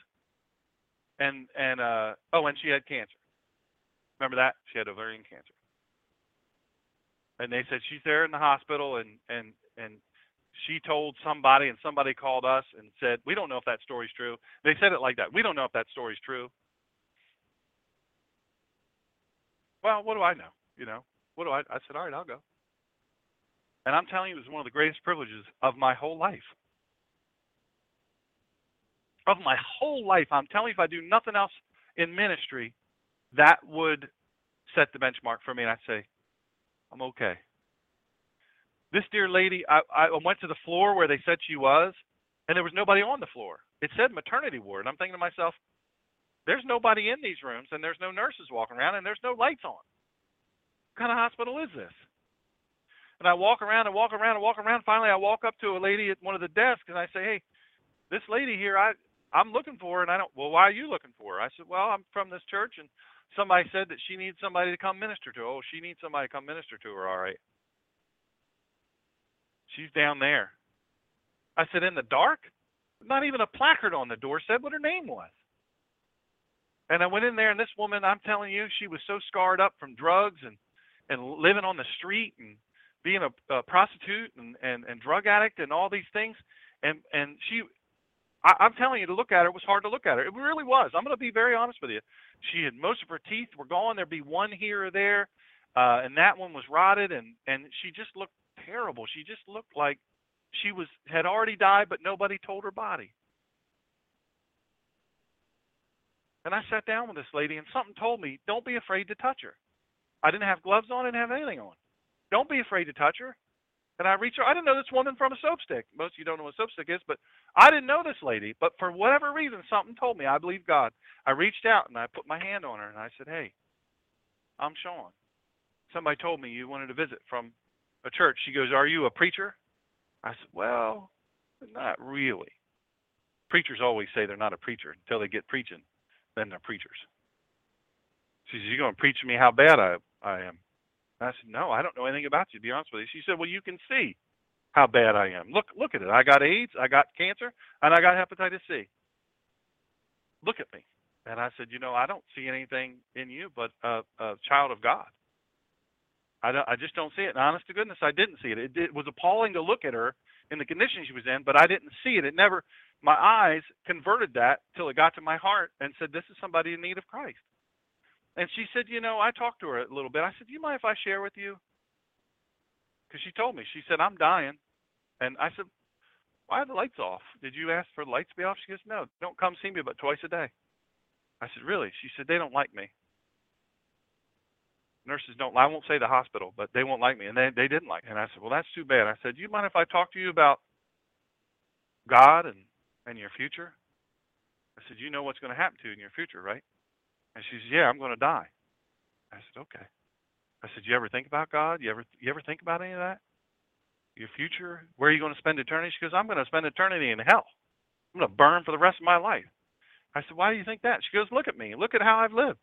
and and uh, oh, and she had cancer. Remember that? She had ovarian cancer. And they said she's there in the hospital and and and she told somebody and somebody called us and said, "We don't know if that story's true." They said it like that. "We don't know if that story's true." Well, what do I know? You know, what do I I said, "All right, I'll go." And I'm telling you, it was one of the greatest privileges of my whole life. Of my whole life. I'm telling you, if I do nothing else in ministry, that would set the benchmark for me. And I'd say, I'm okay. This dear lady, I, I went to the floor where they said she was, and there was nobody on the floor. It said maternity ward. And I'm thinking to myself, there's nobody in these rooms, and there's no nurses walking around, and there's no lights on. What kind of hospital is this? And I walk around and walk around and walk around. Finally, I walk up to a lady at one of the desks, and I say, "Hey, this lady here, I I'm looking for her, and I don't. Well, why are you looking for her? I said, well, I'm from this church, and somebody said that she needs somebody to come minister to her. Oh, she needs somebody to come minister to her. All right. She's down there. I said, in the dark? Not even a placard on the door said what her name was. And I went in there, and this woman, I'm telling you, she was so scarred up from drugs and and living on the street and being a, a prostitute and, and and drug addict and all these things. And and she I, I'm telling you, to look at her it was hard to look at her. It really was. I'm going to be very honest with you. She had most of her teeth were gone. There'd be one here or there, uh, and that one was rotted, and and she just looked terrible. She just looked like she was had already died, but nobody told her body. And I sat down with this lady, and something told me, don't be afraid to touch her. I didn't have gloves on, I didn't have anything on. Don't be afraid to touch her. And I reached her. I didn't know this woman from a soap stick. Most of you don't know what soap stick is, but I didn't know this lady. But for whatever reason, something told me. I believe God. I reached out and I put my hand on her and I said, "Hey, I'm Shawn. Somebody told me you wanted to visit from a church." She goes, "Are you a preacher?" I said, "Well, not really." Preachers always say they're not a preacher until they get preaching, then they're preachers. She says, "You're going to preach me how bad I I am." I said, No, I don't know anything about you, to be honest with you. She said, Well, you can see how bad I am. Look look at it. I got AIDS, I got cancer, and I got hepatitis C. Look at me. And I said, You know, I don't see anything in you but a, a child of God. I, don't, I just don't see it. And honest to goodness, I didn't see it. it. It was appalling to look at her in the condition she was in, but I didn't see it. It never, my eyes converted that till it got to my heart and said, This is somebody in need of Christ. And she said, you know, I talked to her a little bit. I said, do you mind if I share with you? Because she told me. She said, I'm dying. And I said, why are the lights off? Did you ask for the lights to be off? She goes, no, don't come see me but twice a day. I said, really? She said, they don't like me. Nurses don't, I won't say the hospital, but they won't like me. And they, they didn't like me. And I said, well, that's too bad. I said, do you mind if I talk to you about God and, and your future? I said, you know what's going to happen to you in your future, right? And she says, Yeah, I'm going to die. I said, Okay. I said, You ever think about God? You ever you ever think about any of that? Your future? Where are you going to spend eternity? She goes, I'm going to spend eternity in hell. I'm going to burn for the rest of my life. I said, Why do you think that? She goes, Look at me. Look at how I've lived.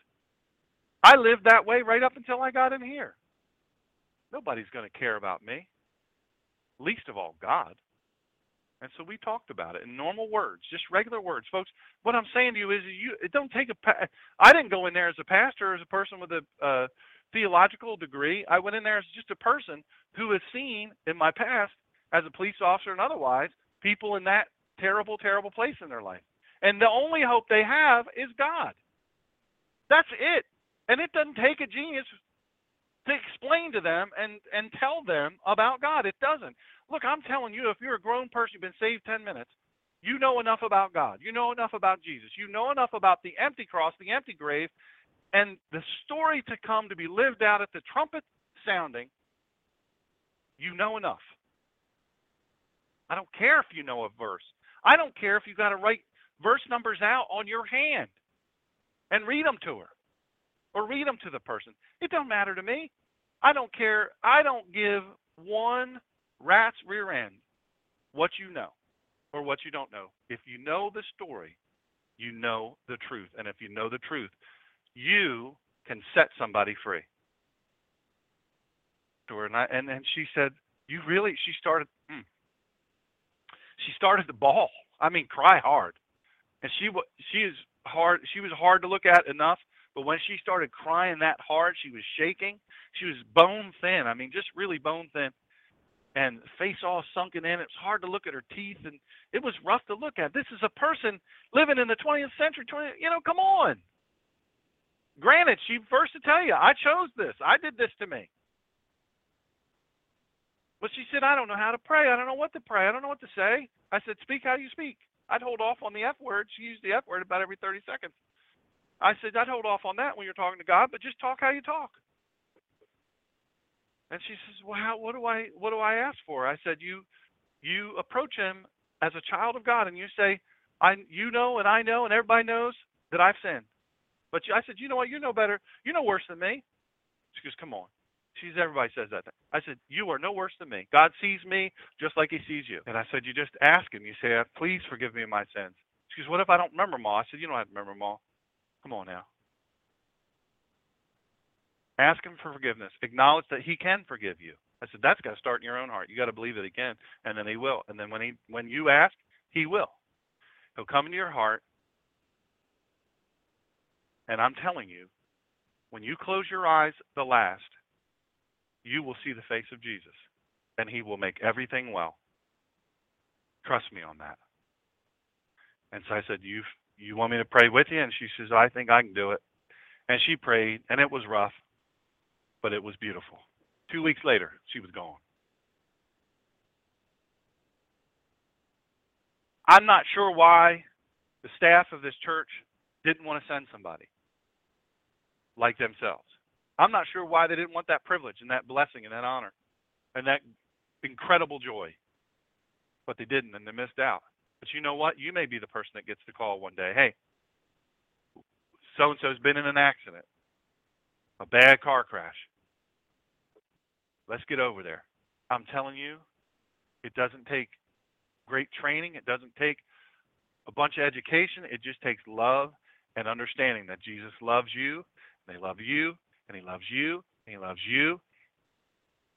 I lived that way right up until I got in here. Nobody's going to care about me, least of all God. And so we talked about it in normal words, just regular words, folks. What I'm saying to you is, you it don't take a. I didn't go in there as a pastor, or as a person with a uh, theological degree. I went in there as just a person who has seen in my past, as a police officer and otherwise, people in that terrible, terrible place in their life. And the only hope they have is God. That's it. And it doesn't take a genius to explain to them and and tell them about God. It doesn't. Look, I'm telling you, if you're a grown person, you've been saved 10 minutes, you know enough about God. You know enough about Jesus. You know enough about the empty cross, the empty grave, and the story to come to be lived out at the trumpet sounding. You know enough. I don't care if you know a verse. I don't care if you've got to write verse numbers out on your hand and read them to her or read them to the person. It don't matter to me. I don't care. I don't give one rat's rear end what you know or what you don't know. If you know the story, you know the truth. And if you know the truth, you can set somebody free. And, I, and and she said, "You really?" She started. Hmm. She started to ball. I mean, cry hard. And she was she is hard. She was hard to look at enough, But when she started crying that hard, she was shaking. She was bone thin. I mean, just really bone thin. And face all sunken in. It was hard to look at her teeth, and it was rough to look at. This is a person living in the 20th century. 20, you know, come on. Granted, she first to tell you, I chose this. I did this to me. But she said, I don't know how to pray. I don't know what to pray. I don't know what to say. I said, Speak how you speak. I'd hold off on the F word. She used the F word about every 30 seconds. I said, I'd hold off on that when you're talking to God, but just talk how you talk. And she says, Well, how, what do I what do I ask for? I said, You you approach him as a child of God and you say, I you know and I know and everybody knows that I've sinned. But I said, You know what, you know better. You know worse than me. She goes, Come on. She's everybody says that. I said, You are no worse than me. God sees me just like he sees you. And I said, You just ask him. You say, Please forgive me my sins. She goes, What if I don't remember all? I said, You don't have to remember them all. Come on now. Ask him for forgiveness. Acknowledge that he can forgive you. I said, That's got to start in your own heart. You got to believe he can, and then he will. And then when he when you ask, he will. He'll come into your heart. And I'm telling you, when you close your eyes the last, you will see the face of Jesus and he will make everything well. Trust me on that. And so I said, You you want me to pray with you? And she says, I think I can do it. And she prayed, and it was rough, but it was beautiful. Two weeks later, she was gone. I'm not sure why the staff of this church didn't want to send somebody like themselves. I'm not sure why they didn't want that privilege and that blessing and that honor and that incredible joy. But they didn't and they missed out. But you know what? You may be the person that gets the call one day. Hey, so and so's been in an accident, a bad car crash. Let's get over there. I'm telling you, it doesn't take great training, it doesn't take a bunch of education. It just takes love and understanding that Jesus loves you, and they love you, and He loves you, and He loves you.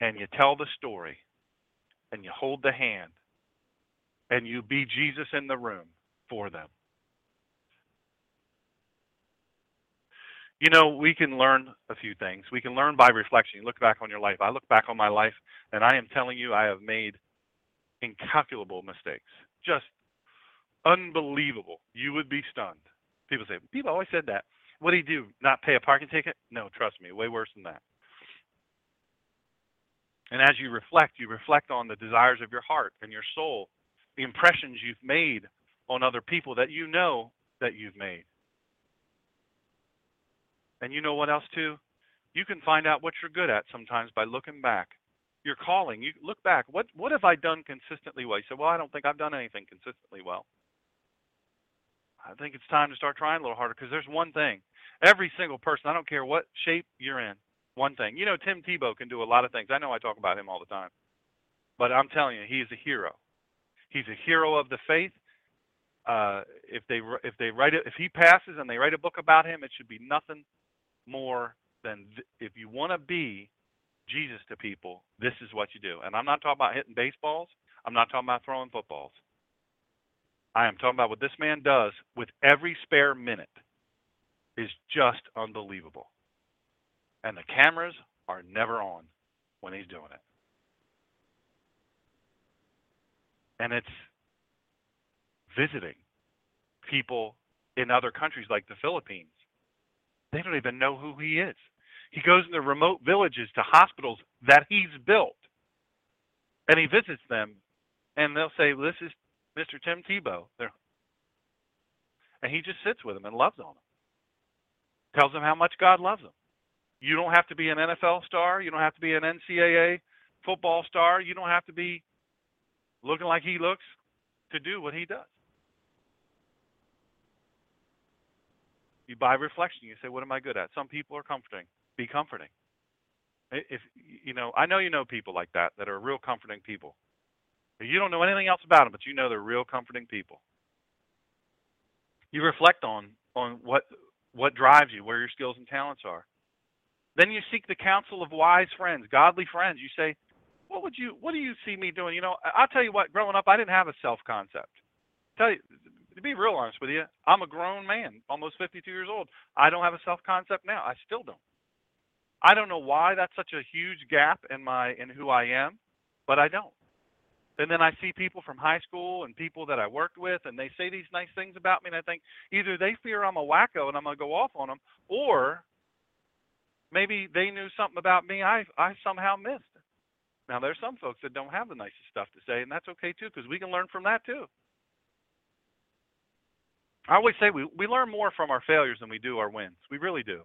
And you tell the story, and you hold the hand, and you be Jesus in the room for them. You know, we can learn a few things. We can learn by reflection. You look back on your life. I look back on my life, and I am telling you, I have made incalculable mistakes. Just unbelievable. You would be stunned. People say, people always said that. What do you do? Not pay a parking ticket? No, trust me, way worse than that. And as you reflect, you reflect on the desires of your heart and your soul, the impressions you've made on other people that you know that you've made. And you know what else too? You can find out what you're good at sometimes by looking back. Your calling, you look back. What what have I done consistently well? You say, Well, I don't think I've done anything consistently well. I think it's time to start trying a little harder because there's one thing. Every single person, I don't care what shape you're in, one thing. You know, Tim Tebow can do a lot of things. I know I talk about him all the time. But I'm telling you, he's a hero. He's a hero of the faith. Uh, if they if they write it, if he passes and they write a book about him, it should be nothing more than th- if you want to be Jesus to people, this is what you do. And I'm not talking about hitting baseballs. I'm not talking about throwing footballs. I am talking about what this man does with every spare minute is just unbelievable. And the cameras are never on when he's doing it. And it's visiting people in other countries like the Philippines. They don't even know who he is. He goes into remote villages to hospitals that he's built. And he visits them and they'll say, well, This is Mr. Tim Tebow. They're, and he just sits with them and loves on them. Tells them how much God loves them. You don't have to be an NFL star. You don't have to be an NCAA football star. You don't have to be looking like he looks to do what he does. You buy reflection. You say, "What am I good at?" Some people are comforting. Be comforting. If you know, I know you know people like that that are real comforting people. You don't know anything else about them, but you know they're real comforting people. You reflect on on what what drives you, where your skills and talents are. Then you seek the counsel of wise friends, godly friends. You say, "What would you? What do you see me doing?" You know, I'll tell you what. Growing up, I didn't have a self concept. Tell you, to be real honest with you, I'm a grown man, almost 52 years old. I don't have a self concept now. I still don't. I don't know why that's such a huge gap in my in who I am, but I don't. And then I see people from high school and people that I worked with, and they say these nice things about me, and I think either they fear I'm a wacko and I'm gonna go off on them, or maybe they knew something about me I I somehow missed. Now there's some folks that don't have the nicest stuff to say, and that's okay too, because we can learn from that too. I always say we, we learn more from our failures than we do our wins. We really do.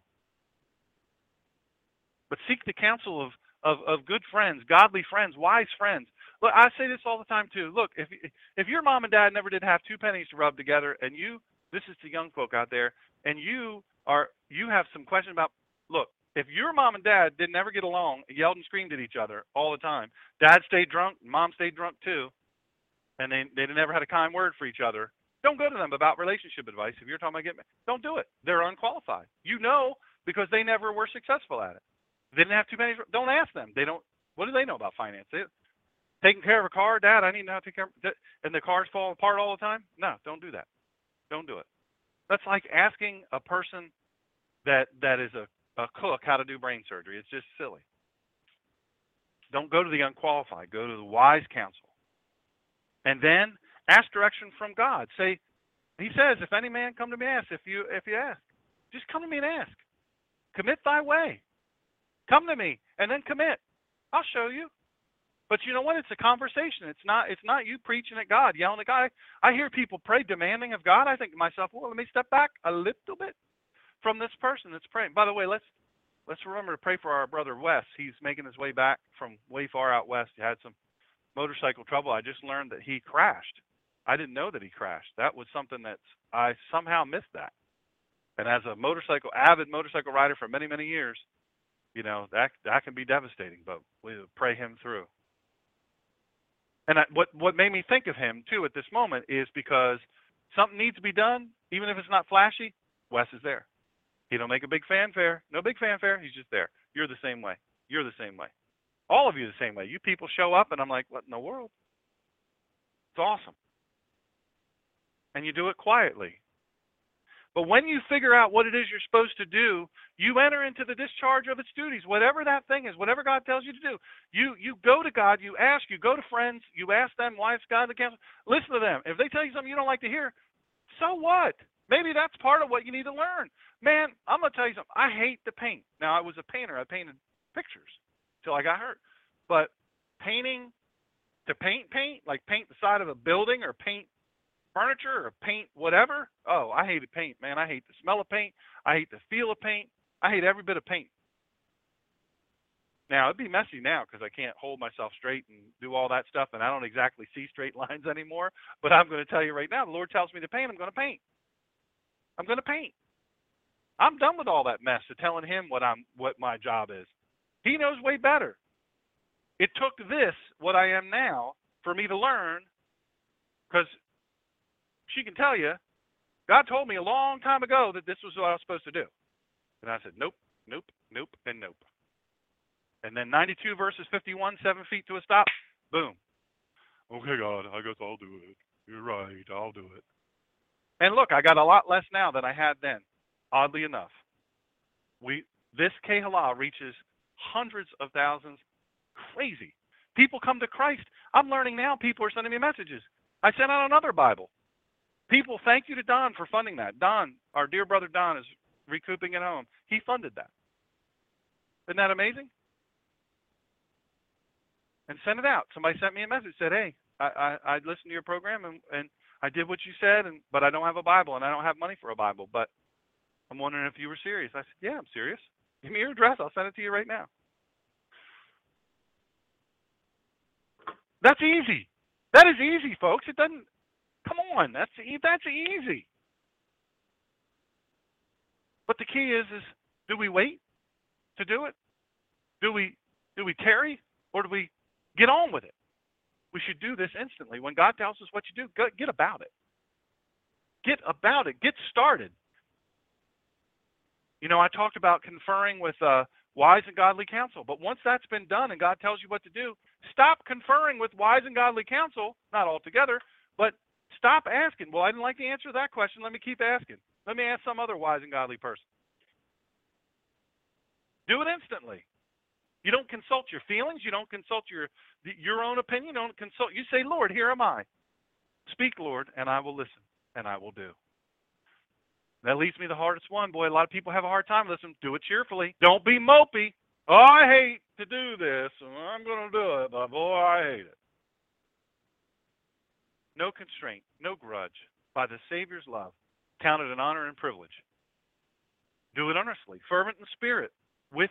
But seek the counsel of, of, of good friends, godly friends, wise friends. Look, I say this all the time too. Look, if if your mom and dad never did have two pennies to rub together, and you, this is to young folk out there, and you are you have some question about. Look, if your mom and dad didn't ever get along, yelled and screamed at each other all the time, dad stayed drunk, mom stayed drunk too, and they they never had a kind word for each other, don't go to them about relationship advice. If you're talking about getting, don't do it. They're unqualified. You know because they never were successful at it. They didn't have too many. Don't ask them. They don't. What do they know about finance? They, taking care of a car, Dad. I need to know how to take care of. And the cars fall apart all the time. No, don't do that. Don't do it. That's like asking a person that that is a, a cook how to do brain surgery. It's just silly. Don't go to the unqualified. Go to the wise counsel. And then Ask direction from God. Say, He says, if any man come to me ask, if you if you ask, just come to me and ask. Commit thy way. Come to me and then commit. I'll show you. But you know what? It's a conversation. It's not it's not you preaching at God, yelling at God. I hear people pray demanding of God. I think to myself, well, let me step back a little bit from this person that's praying. By the way, let's let's remember to pray for our brother Wes. He's making his way back from way far out west. He had some motorcycle trouble. I just learned that he crashed I didn't know that he crashed. That was something that I somehow missed that. And as a motorcycle avid motorcycle rider for many many years, you know that that can be devastating. But we pray him through. And I, what what made me think of him too at this moment is because something needs to be done, even if it's not flashy. Wes is there. He don't make a big fanfare. No big fanfare. He's just there. You're the same way. You're the same way. All of you the same way. You people show up, and I'm like, what in the world? It's awesome and you do it quietly. But when you figure out what it is you're supposed to do, you enter into the discharge of its duties, whatever that thing is, whatever God tells you to do. You you go to God, you ask, you go to friends, you ask them it's God the counsel. Listen to them. If they tell you something you don't like to hear, so what? Maybe that's part of what you need to learn. Man, I'm gonna tell you something. I hate to paint. Now I was a painter. I painted pictures till I got hurt. But painting to paint paint, like paint the side of a building or paint furniture or paint whatever. Oh, I hate paint, man. I hate the smell of paint. I hate the feel of paint. I hate every bit of paint. Now it'd be messy now because I can't hold myself straight and do all that stuff, and I don't exactly see straight lines anymore. But I'm going to tell you right now, the Lord tells me to paint. I'm going to paint. I'm going to paint. I'm done with all that mess of telling him what I'm what my job is. He knows way better. It took this, what I am now, for me to learn, because she can tell you, God told me a long time ago that this was what I was supposed to do. And I said, nope, nope, nope, and nope. And then 92 verses 51, seven feet to a stop, boom. Okay, God, I guess I'll do it. You're right, I'll do it. And look, I got a lot less now than I had then, oddly enough. We this Kehilah reaches hundreds of thousands. Crazy. People come to Christ. I'm learning now people are sending me messages. I sent out another Bible. People, thank you to Don for funding that. Don, our dear brother Don, is recouping at home. He funded that. Isn't that amazing? And sent it out. Somebody sent me a message said, "Hey, I I, I listened to your program and and I did what you said, and but I don't have a Bible and I don't have money for a Bible, but I'm wondering if you were serious." I said, "Yeah, I'm serious. Give me your address. I'll send it to you right now." That's easy. That is easy, folks. It doesn't Come on, that's that's easy. But the key is is do we wait to do it? Do we do we tarry or do we get on with it? We should do this instantly. When God tells us what you do, get about it. Get about it. Get started. You know, I talked about conferring with uh, wise and godly counsel, but once that's been done and God tells you what to do, stop conferring with wise and godly counsel, not altogether, but Stop asking. Well, I didn't like the answer to that question. Let me keep asking. Let me ask some other wise and godly person. Do it instantly. You don't consult your feelings. You don't consult your your own opinion. You don't consult. You say, Lord, here am I. Speak, Lord, and I will listen, and I will do. That leaves me the hardest one. Boy, a lot of people have a hard time listening. Do it cheerfully. Don't be mopey. Oh, I hate to do this, and I'm going to do it, but boy, I hate it. No constraint, no grudge. By the Savior's love, counted an honor and privilege. Do it earnestly, fervent in spirit, with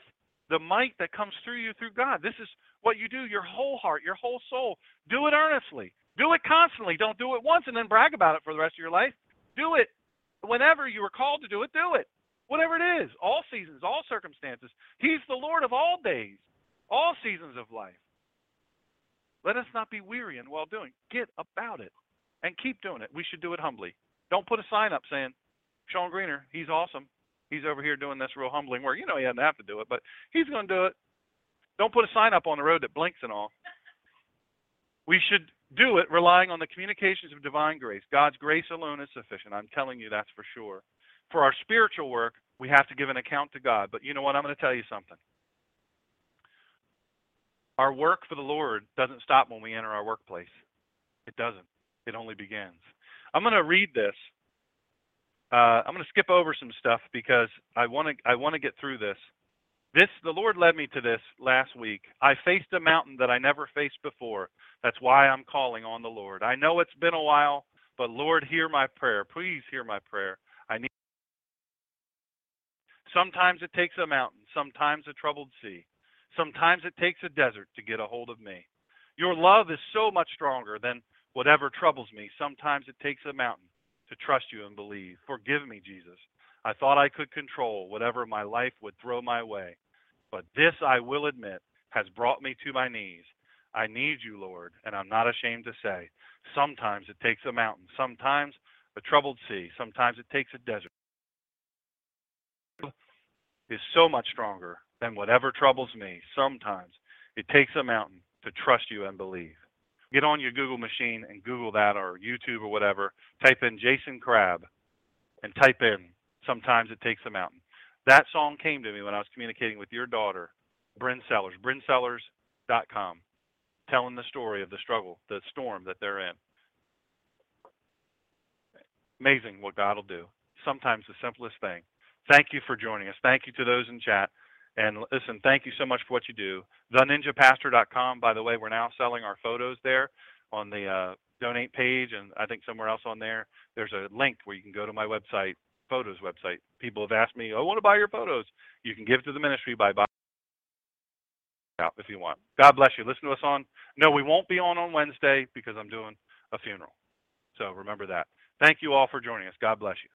the might that comes through you through God. This is what you do, your whole heart, your whole soul. Do it earnestly. Do it constantly. Don't do it once and then brag about it for the rest of your life. Do it whenever you are called to do it, do it. Whatever it is, all seasons, all circumstances. He's the Lord of all days, all seasons of life. Let us not be weary in well doing. Get about it and keep doing it. We should do it humbly. Don't put a sign up saying, Shawn Greener, he's awesome. He's over here doing this real humbling work. You know he doesn't have to do it, but he's going to do it. Don't put a sign up on the road that blinks and all. We should do it relying on the communications of divine grace. God's grace alone is sufficient. I'm telling you that's for sure. For our spiritual work, we have to give an account to God. But you know what? I'm going to tell you something. Our work for the Lord doesn't stop when we enter our workplace. It doesn't. It only begins. I'm going to read this. Uh, I'm going to skip over some stuff because I want to I want to get through this. This the Lord led me to this last week. I faced a mountain that I never faced before. That's why I'm calling on the Lord. I know it's been a while, but Lord, hear my prayer. Please hear my prayer. I need Sometimes it takes a mountain, sometimes a troubled sea. Sometimes it takes a desert to get a hold of me. Your love is so much stronger than whatever troubles me. Sometimes it takes a mountain to trust you and believe. Forgive me, Jesus. I thought I could control whatever my life would throw my way. But this, I will admit, has brought me to my knees. I need you, Lord, and I'm not ashamed to say. Sometimes it takes a mountain, sometimes a troubled sea, sometimes it takes a desert. Is so much stronger than whatever troubles me. Sometimes it takes a mountain to trust you and believe. Get on your Google machine and Google that or YouTube or whatever. Type in Jason Crabb and type in Sometimes It Takes a Mountain. That song came to me when I was communicating with your daughter, Bryn Sellers, brynsellers.com, telling the story of the struggle, the storm that they're in. Amazing what God will do. Sometimes the simplest thing. Thank you for joining us. Thank you to those in chat. And listen, thank you so much for what you do. TheNinjaPastor.com, by the way, we're now selling our photos there on the uh, donate page, and I think somewhere else on there, there's a link where you can go to my website photos website. People have asked me, I want to buy your photos. You can give to the ministry by buying out if you want. God bless you. Listen to us on. No, we won't be on on Wednesday because I'm doing a funeral. So remember that. Thank you all for joining us. God bless you.